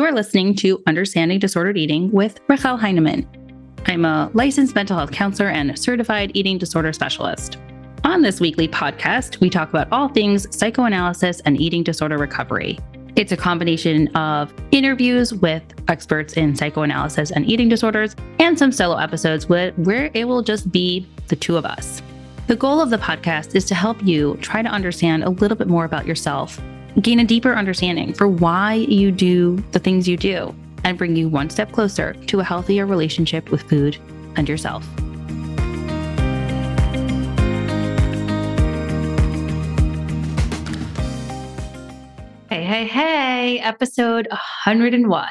You're listening to Understanding Disordered Eating with Rachelle Heinemann. I'm a licensed mental health counselor and certified eating disorder specialist. On this weekly podcast, we talk about all things psychoanalysis and eating disorder recovery. It's a combination of interviews with experts in psychoanalysis and eating disorders and some solo episodes where it will just be the two of us. The goal of the podcast is to help you try to understand a little bit more about yourself, gain a deeper understanding for why you do the things you do, and bring you one step closer to a healthier relationship with food and yourself. Hey, hey, hey, episode 101.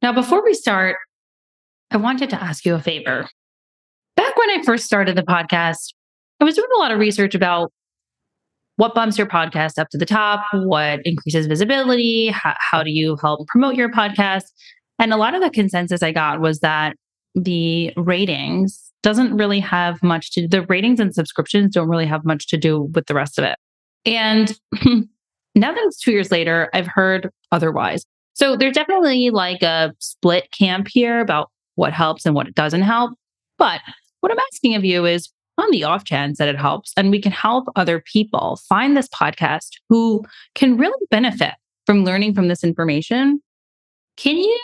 Now, before we start, I wanted to ask you a favor. Back when I first started the podcast, I was doing a lot of research about what bumps your podcast up to the top, what increases visibility, how, how do you help promote your podcast. And a lot of the consensus I got was that the ratings doesn't really have much to the ratings and subscriptions don't really have much to do with the rest of it. And now that it's two years later, I've heard otherwise. So there's definitely like a split camp here about what helps and what doesn't help. But what I'm asking of you is on the off chance that it helps and we can help other people find this podcast who can really benefit from learning from this information, can you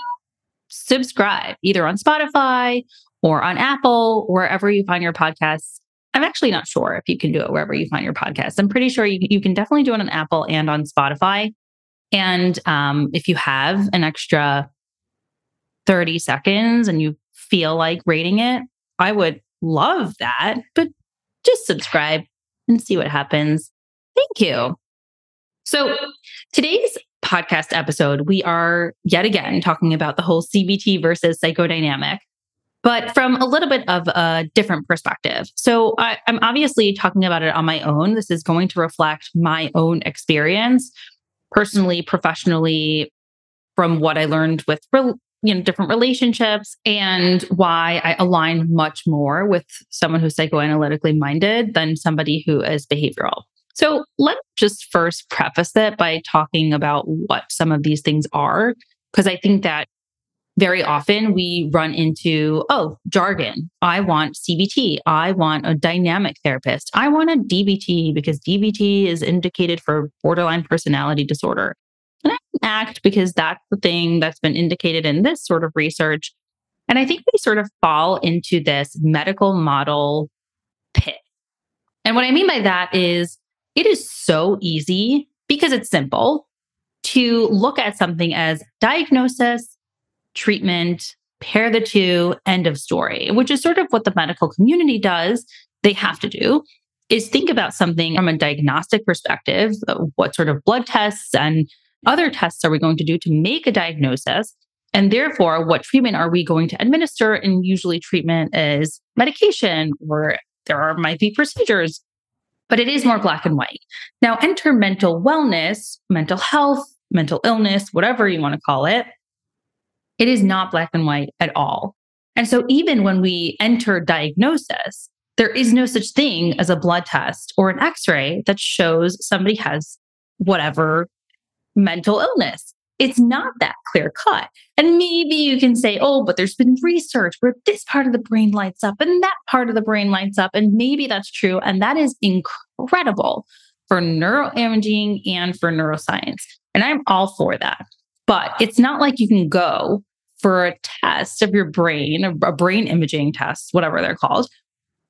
subscribe either on Spotify or on Apple, wherever you find your podcasts? I'm actually not sure if you can do it wherever you find your podcast. I'm pretty sure you, you can definitely do it on Apple and on Spotify. And um, if you have an extra 30 seconds and you feel like rating it, I would love that. But just subscribe and see what happens. Thank you. So, today's podcast episode, we are yet again talking about the whole CBT versus psychodynamic but from a little bit of a different perspective. So I, am obviously talking about it on my own. This is going to reflect my own experience, personally, professionally, from what I learned with you know different relationships and why I align much more with someone who's psychoanalytically minded than somebody who is behavioral. So let's just first preface it by talking about what some of these things are, because I think that very often we run into, oh, jargon. I want CBT. I want a dynamic therapist. I want a DBT because DBT is indicated for borderline personality disorder. ACT because that's the thing that's been indicated in this sort of research. And I think we sort of fall into this medical model pit. And what I mean by that is it is so easy because it's simple to look at something as diagnosis treatment, pair the two, end of story, which is sort of what the medical community does. They have to do is think about something from a diagnostic perspective. What sort of blood tests and other tests are we going to do to make a diagnosis? And therefore, what treatment are we going to administer? And usually, treatment is medication, or there are might be procedures, but it is more black and white. Now, enter mental wellness, mental health, mental illness, whatever you want to call it. It is not black and white at all. And so even when we enter diagnosis, there is no such thing as a blood test or an x ray that shows somebody has whatever mental illness. It's not that clear cut. And maybe you can say, oh, but there's been research where this part of the brain lights up and that part of the brain lights up. And maybe that's true. And that is incredible for neuroimaging and for neuroscience. And I'm all for that. But it's not like you can go for a test of your brain, a, brain imaging test, whatever they're called,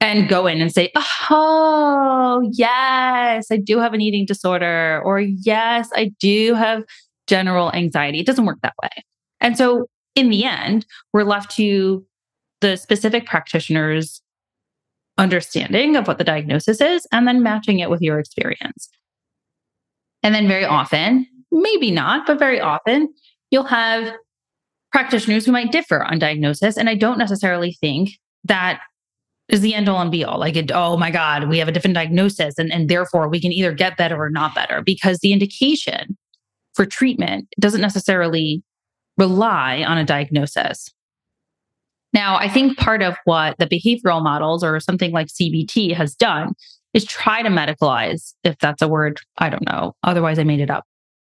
and go in and say, oh, yes, I do have an eating disorder, or yes, I do have general anxiety. It doesn't work that way. And so in the end, we're left to the specific practitioner's understanding of what the diagnosis is and then matching it with your experience. And then very often, maybe not, but very often you'll have practitioners who might differ on diagnosis. And I don't necessarily think that is the end all and be all. Like, it, oh my God, we have a different diagnosis, and, and therefore we can either get better or not better because the indication for treatment doesn't necessarily rely on a diagnosis. Now, I think part of what the behavioral models or something like CBT has done is try to medicalize, if that's a word, I don't know. Otherwise, I made it up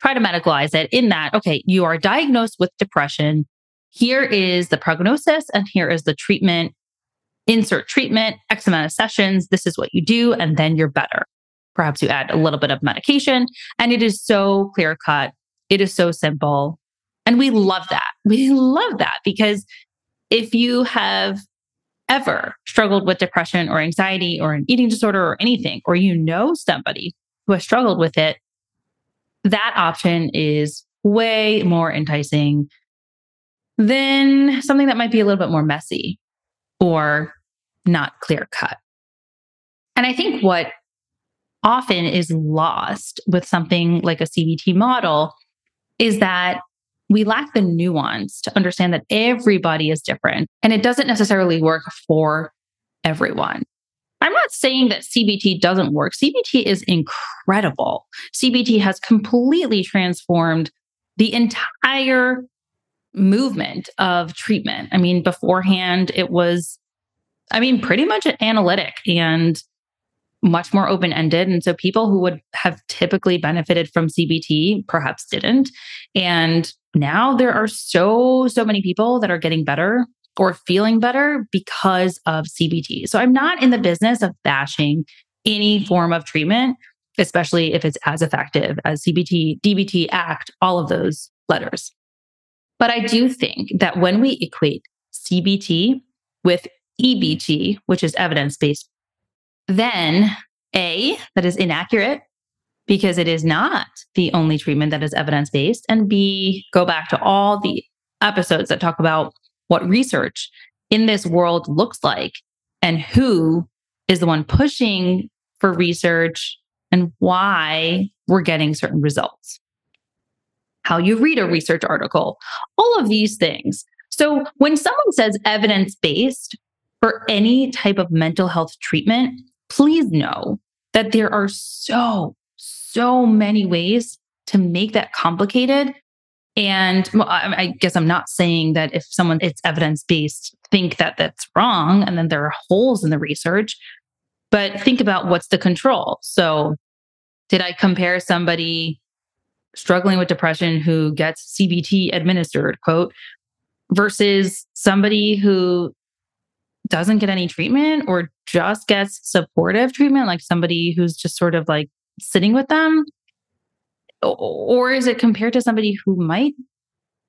try to medicalize it in that, okay, you are diagnosed with depression. Here is the prognosis and here is the treatment. Insert treatment, X amount of sessions. This is what you do, and then you're better. Perhaps you add a little bit of medication, and it is so clear cut. It is so simple. And we love that. We love that because if you have ever struggled with depression or anxiety or an eating disorder or anything, or you know somebody who has struggled with it, that option is way more enticing than something that might be a little bit more messy or not clear cut. And I think what often is lost with something like a CBT model is that we lack the nuance to understand that everybody is different and it doesn't necessarily work for everyone. I'm not saying that CBT doesn't work. CBT is incredible. CBT has completely transformed the entire movement of treatment. I mean, beforehand, it was, I mean, pretty much analytic and much more open ended. And so people who would have typically benefited from CBT perhaps didn't. And now there are so, so many people that are getting better or feeling better because of CBT. So I'm not in the business of bashing any form of treatment, especially if it's as effective as CBT, DBT, ACT, all of those letters. But I do think that when we equate CBT with EBT, which is evidence based, then A, that is inaccurate because it is not the only treatment that is evidence based. And B, go back to all the episodes that talk about what research in this world looks like and who is the one pushing for research and why we're getting certain results. How you read a research article, all of these things. So when someone says evidence based for any type of mental health treatment, please know that there are so, so many ways to make that complicated. And I guess I'm not saying that if someone it's evidence based, think that that's wrong, and then there are holes in the research. But think about what's the control. So, did I compare somebody struggling with depression who gets CBT administered, quote, versus somebody who doesn't get any treatment or just gets supportive treatment, like somebody who's just sort of like sitting with them? Or is it compared to somebody who might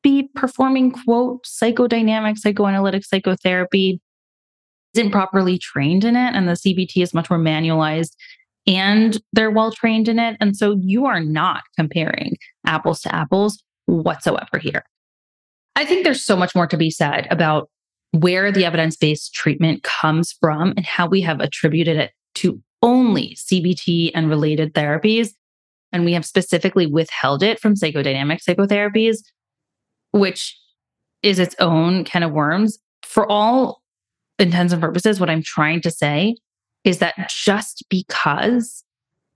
be performing, quote, psychodynamic, psychoanalytic psychotherapy, isn't properly trained in it, and the CBT is much more manualized and they're well trained in it. And so you are not comparing apples to apples whatsoever here. I think there's so much more to be said about where the evidence based treatment comes from and how we have attributed it to only CBT and related therapies. And we have specifically withheld it from psychodynamic psychotherapies, which is its own kind of worms. For all intents and purposes, what I'm trying to say is that just because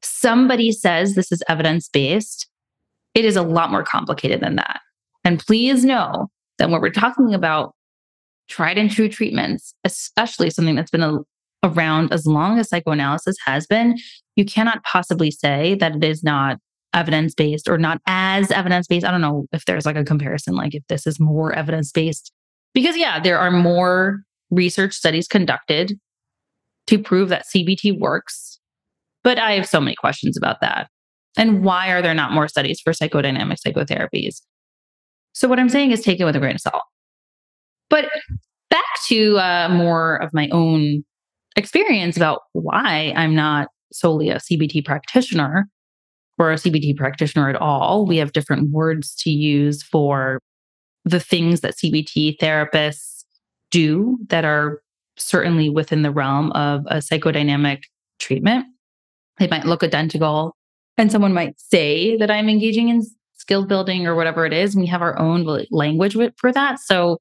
somebody says this is evidence based, it is a lot more complicated than that. And please know that when we're talking about tried and true treatments, especially something that's been a, around as long as psychoanalysis has been, you cannot possibly say that it is not evidence based or not as evidence based. I don't know if there's like a comparison, like if this is more evidence based. Because, yeah, there are more research studies conducted to prove that CBT works. But I have so many questions about that. And why are there not more studies for psychodynamic psychotherapies? So, what I'm saying is take it with a grain of salt. But back to uh, more of my own experience about why I'm not solely a CBT practitioner or a CBT practitioner at all. We have different words to use for the things that CBT therapists do that are certainly within the realm of a psychodynamic treatment. They might look identical, and someone might say that I'm engaging in skill building or whatever it is. And we have our own language for that. So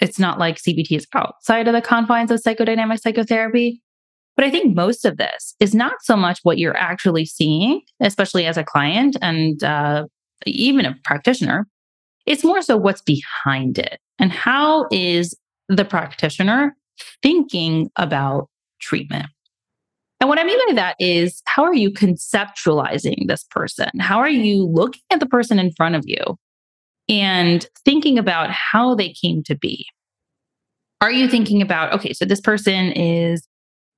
it's not like CBT is outside of the confines of psychodynamic psychotherapy. But I think most of this is not so much what you're actually seeing, especially as a client and uh, even a practitioner. It's more so what's behind it and how is the practitioner thinking about treatment. And what I mean by that is how are you conceptualizing this person? How are you looking at the person in front of you and thinking about how they came to be? Are you thinking about, okay, so this person is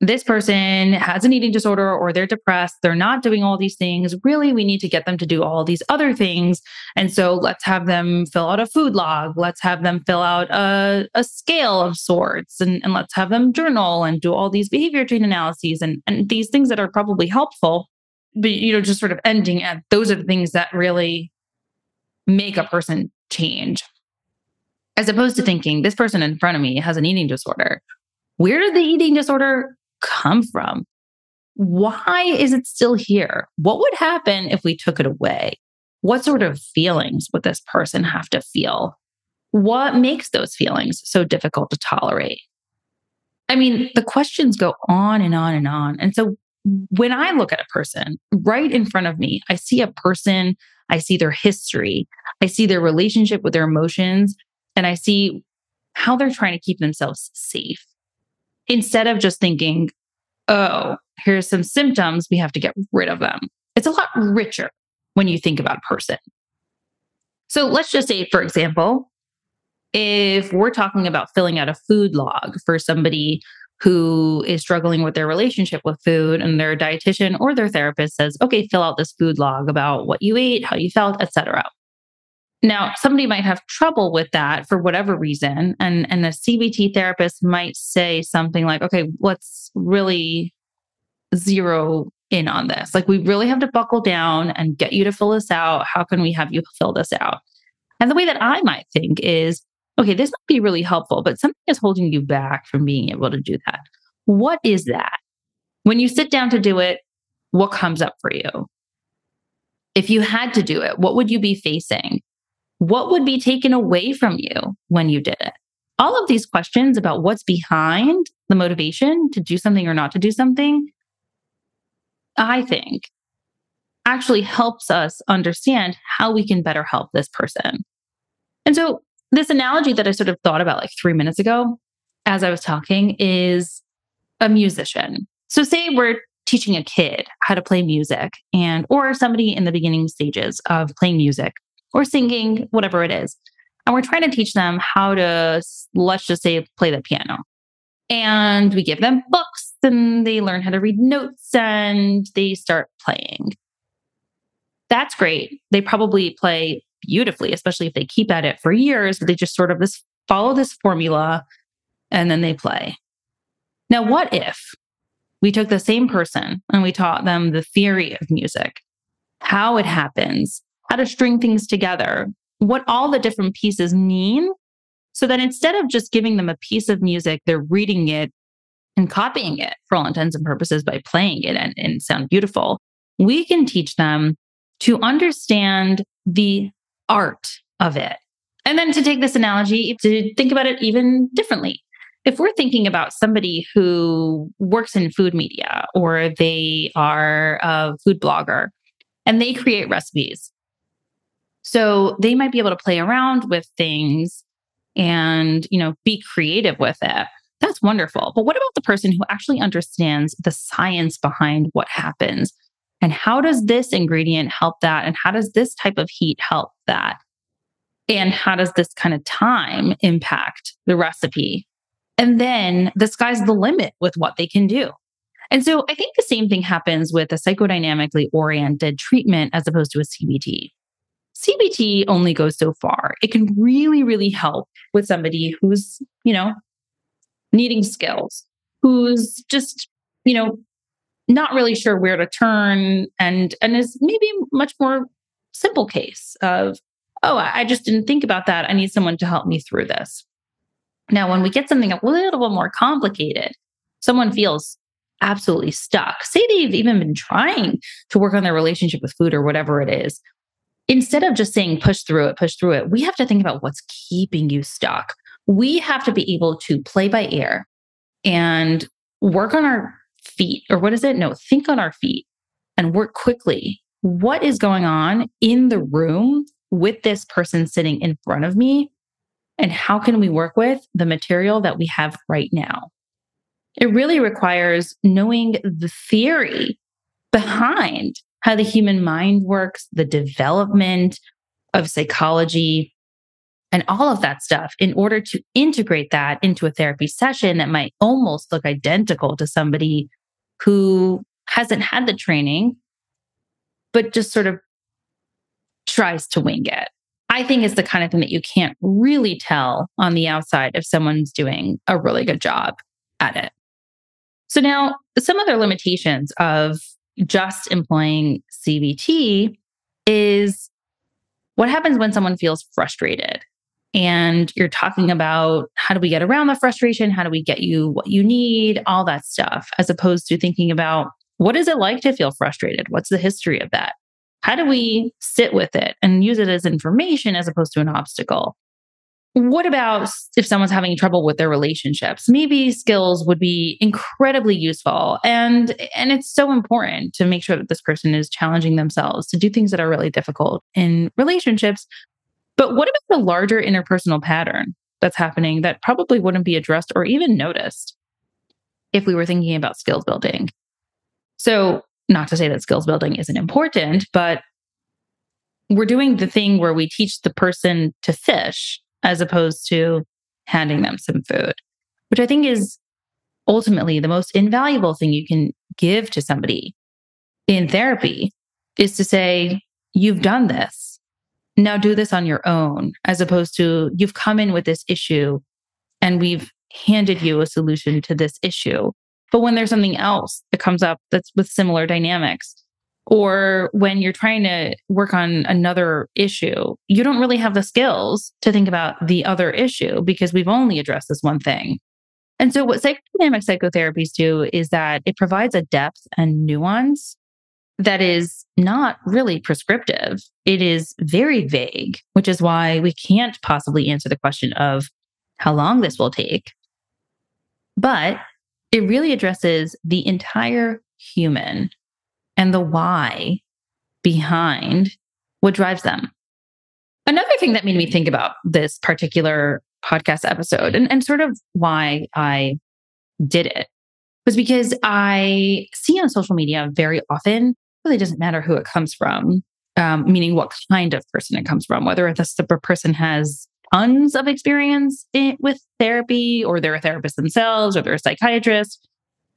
this person has an eating disorder or they're depressed, they're not doing all these things. Really, we need to get them to do all these other things. And so let's have them fill out a food log. Let's have them fill out a, a scale of sorts and, and let's have them journal and do all these behavior chain analyses and, and these things that are probably helpful. But, you know, just sort of ending at those are the things that really make a person change. As opposed to hmm. thinking this person in front of me has an eating disorder. Where did the eating disorder come from? Why is it still here? What would happen if we took it away? What sort of feelings would this person have to feel? What makes those feelings so difficult to tolerate? I mean, the questions go on and on and on. And so when I look at a person right in front of me, I see a person, I see their history, I see their relationship with their emotions, and I see how they're trying to keep themselves safe instead of just thinking, oh, here's some symptoms, we have to get rid of them. It's a lot richer when you think about a person. So let's just say, for example, if we're talking about filling out a food log for somebody who is struggling with their relationship with food and their dietitian or their therapist says okay fill out this food log about what you ate how you felt etc now, somebody might have trouble with that for whatever reason. And, and a CBT therapist might say something like, okay, let's really zero in on this. Like, we really have to buckle down and get you to fill this out. How can we have you fill this out? And the way that I might think is, okay, this might be really helpful, but something is holding you back from being able to do that. What is that? When you sit down to do it, what comes up for you? If you had to do it, what would you be facing? What would be taken away from you when you did it? All of these questions about what's behind the motivation to do something or not to do something, I think actually helps us understand how we can better help this person. And so, this analogy that I sort of thought about like three minutes ago as I was talking is a musician. So, say we're teaching a kid how to play music and or somebody in the beginning stages of playing music or singing, whatever it is. And we're trying to teach them how to, let's just say, play the piano. And we give them books and they learn how to read notes and they start playing. That's great. They probably play beautifully, especially if they keep at it for years. They just sort of this follow this formula and then they play. Now, what if we took the same person and we taught them the theory of music, how it happens, how to string things together, what all the different pieces mean. So that instead of just giving them a piece of music, they're reading it and copying it for all intents and purposes by playing it and, and sound beautiful. We can teach them to understand the art of it. And then to take this analogy, to think about it even differently. If we're thinking about somebody who works in food media or they are a food blogger and they create recipes so they might be able to play around with things and, you know, be creative with it. That's wonderful. But what about the person who actually understands the science behind what happens? And how does this ingredient help that? And how does this type of heat help that? And how does this kind of time impact the recipe? And then the sky's the limit with what they can do. And so I think the same thing happens with a psychodynamically oriented treatment as opposed to a CBT. CBT only goes so far. It can really, really help with somebody who's, you know, needing skills, who's just, you know, not really sure where to turn and and is maybe much more simple case of, oh, I just didn't think about that. I need someone to help me through this. Now, when we get something a little bit more complicated, someone feels absolutely stuck. Say they've even been trying to work on their relationship with food or whatever it is, instead of just saying push through it, push through it, we have to think about what's keeping you stuck. We have to be able to play by ear and work on our feet, or what is it? No, think on our feet and work quickly. What is going on in the room with this person sitting in front of me? And how can we work with the material that we have right now? It really requires knowing the theory behind how the human mind works, the development of psychology, and all of that stuff in order to integrate that into a therapy session that might almost look identical to somebody who hasn't had the training, but just sort of tries to wing it. I think it's the kind of thing that you can't really tell on the outside if someone's doing a really good job at it. So, now some other limitations of just employing CBT is what happens when someone feels frustrated and you're talking about how do we get around the frustration? How do we get you what you need? All that stuff, as opposed to thinking about what is it like to feel frustrated? What's the history of that? How do we sit with it and use it as information as opposed to an obstacle? What about if someone's having trouble with their relationships? Maybe skills would be incredibly useful. And, and it's so important to make sure that this person is challenging themselves to do things that are really difficult in relationships. But what about the larger interpersonal pattern that's happening that probably wouldn't be addressed or even noticed if we were thinking about skills building? So, not to say that skills building isn't important, but we're doing the thing where we teach the person to fish as opposed to handing them some food, which I think is ultimately the most invaluable thing you can give to somebody in therapy is to say, You've done this. Now do this on your own, as opposed to you've come in with this issue and we've handed you a solution to this issue. But when there's something else that comes up that's with similar dynamics, or when you're trying to work on another issue, you don't really have the skills to think about the other issue because we've only addressed this one thing. And so, what psychodynamic psychotherapies do is that it provides a depth and nuance that is not really prescriptive. It is very vague, which is why we can't possibly answer the question of how long this will take. But it really addresses the entire human and the why behind what drives them. Another thing that made me think about this particular podcast episode and, and sort of why I did it was because I see on social media very often, really doesn't matter who it comes from, um, meaning what kind of person it comes from, whether this the person has tons of experience in, with therapy or they're a therapist themselves or they're a psychiatrist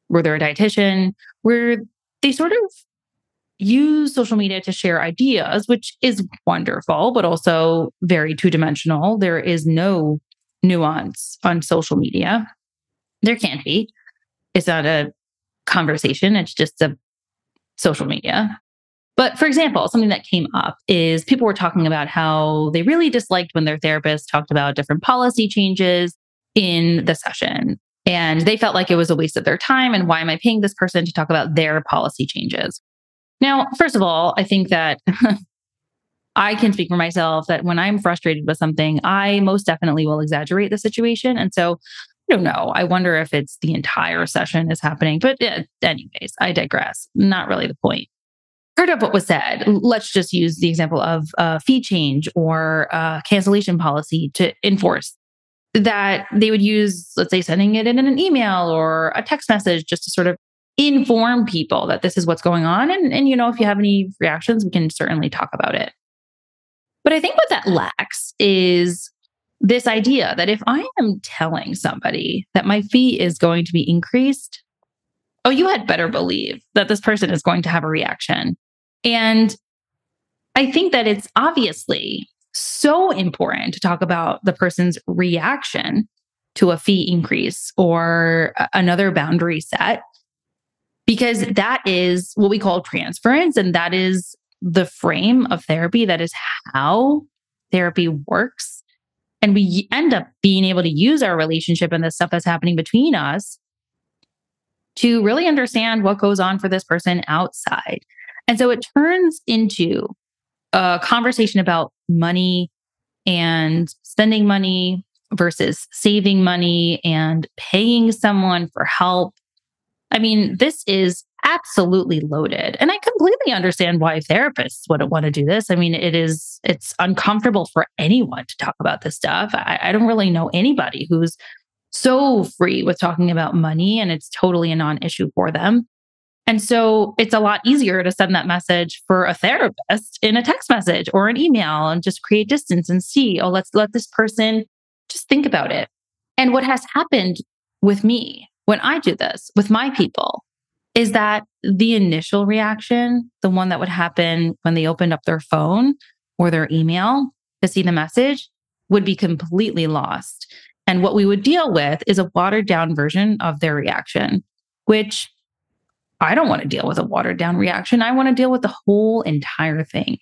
or they're a dietitian, where they sort of use social media to share ideas, which is wonderful, but also very two dimensional. There is no nuance on social media. There can't be. It's not a conversation, it's just a social media. But for example, something that came up is people were talking about how they really disliked when their therapist talked about different policy changes in the session. And they felt like it was a waste of their time. And why am I paying this person to talk about their policy changes? Now, first of all, I think that I can speak for myself that when I'm frustrated with something, I most definitely will exaggerate the situation. And so I don't know. I wonder if it's the entire session is happening. But yeah, anyways, I digress. Not really the point. Part of what was said, let's just use the example of a fee change or a cancellation policy to enforce that they would use, let's say, sending it in an email or a text message just to sort of inform people that this is what's going on. And, and, you know, if you have any reactions, we can certainly talk about it. But I think what that lacks is this idea that if I am telling somebody that my fee is going to be increased, oh, you had better believe that this person is going to have a reaction. And I think that it's obviously so important to talk about the person's reaction to a fee increase or another boundary set because that is what we call transference. And that is the frame of therapy. That is how therapy works. And we end up being able to use our relationship and the stuff that's happening between us to really understand what goes on for this person outside. And so it turns into a conversation about money and spending money versus saving money and paying someone for help I mean, this is absolutely loaded. And I completely understand why therapists wouldn't want to do this. I mean, it is, it's uncomfortable for anyone to talk about this stuff. I, I don't really know anybody who's so free with talking about money and it's totally a non issue for them. And so it's a lot easier to send that message for a therapist in a text message or an email and just create distance and see, oh, let's let this person just think about it. And what has happened with me when I do this with my people is that the initial reaction, the one that would happen when they opened up their phone or their email to see the message, would be completely lost. And what we would deal with is a watered down version of their reaction, which I don't want to deal with a watered down reaction. I want to deal with the whole entire thing.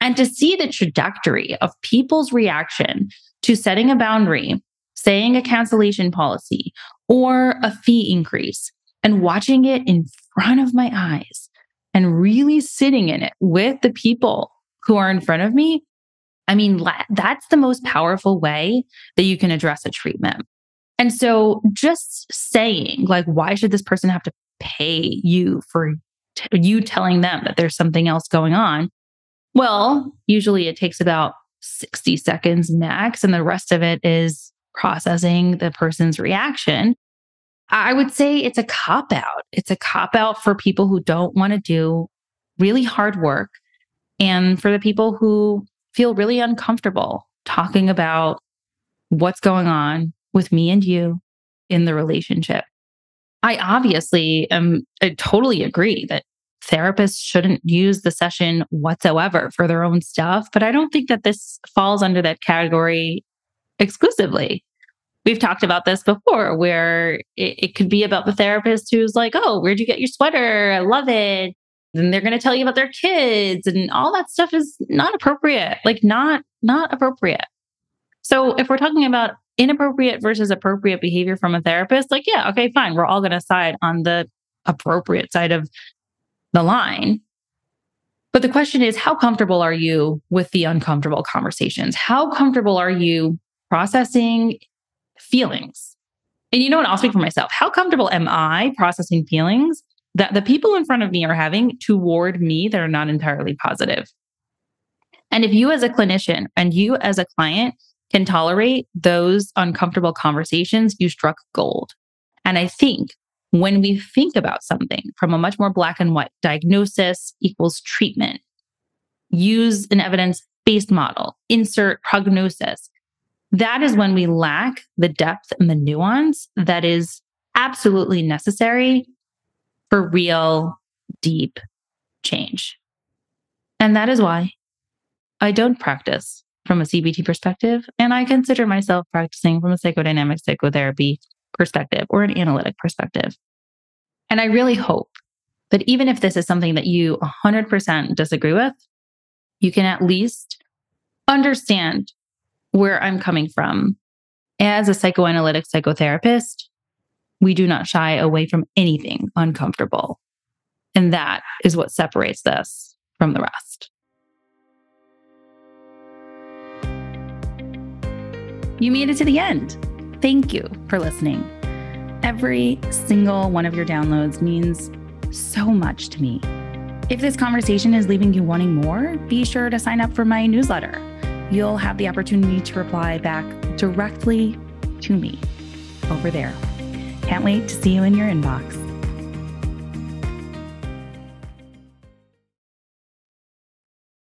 And to see the trajectory of people's reaction to setting a boundary, saying a cancellation policy, or a fee increase, and watching it in front of my eyes and really sitting in it with the people who are in front of me. I mean, that's the most powerful way that you can address a treatment. And so just saying, like, why should this person have to pay you for t- you telling them that there's something else going on. Well, usually it takes about 60 seconds max, and the rest of it is processing the person's reaction. I would say it's a cop out. It's a cop out for people who don't want to do really hard work and for the people who feel really uncomfortable talking about what's going on with me and you in the relationship. I obviously am I totally agree that therapists shouldn't use the session whatsoever for their own stuff, but I don't think that this falls under that category exclusively. We've talked about this before where it, it could be about the therapist who's like, Oh, where'd you get your sweater? I love it. And they're going to tell you about their kids and all that stuff is not appropriate, like not, not appropriate. So if we're talking about inappropriate versus appropriate behavior from a therapist, like, yeah, okay, fine. We're all going to side on the appropriate side of the line. But the question is, how comfortable are you with the uncomfortable conversations? How comfortable are you processing feelings? And you know what? I'll speak for myself. How comfortable am I processing feelings that the people in front of me are having toward me that are not entirely positive? And if you, as a clinician and you, as a client, can tolerate those uncomfortable conversations, you struck gold. And I think when we think about something from a much more black and white diagnosis equals treatment, use an evidence based model, insert prognosis, that is when we lack the depth and the nuance that is absolutely necessary for real, deep change. And that is why I don't practice from a CBT perspective, and I consider myself practicing from a psychodynamic psychotherapy perspective or an analytic perspective. And I really hope that even if this is something that you 100% disagree with, you can at least understand where I'm coming from. As a psychoanalytic psychotherapist, we do not shy away from anything uncomfortable. And that is what separates this from the rest. You made it to the end. Thank you for listening. Every single one of your downloads means so much to me. If this conversation is leaving you wanting more, be sure to sign up for my newsletter. You'll have the opportunity to reply back directly to me over there. Can't wait to see you in your inbox.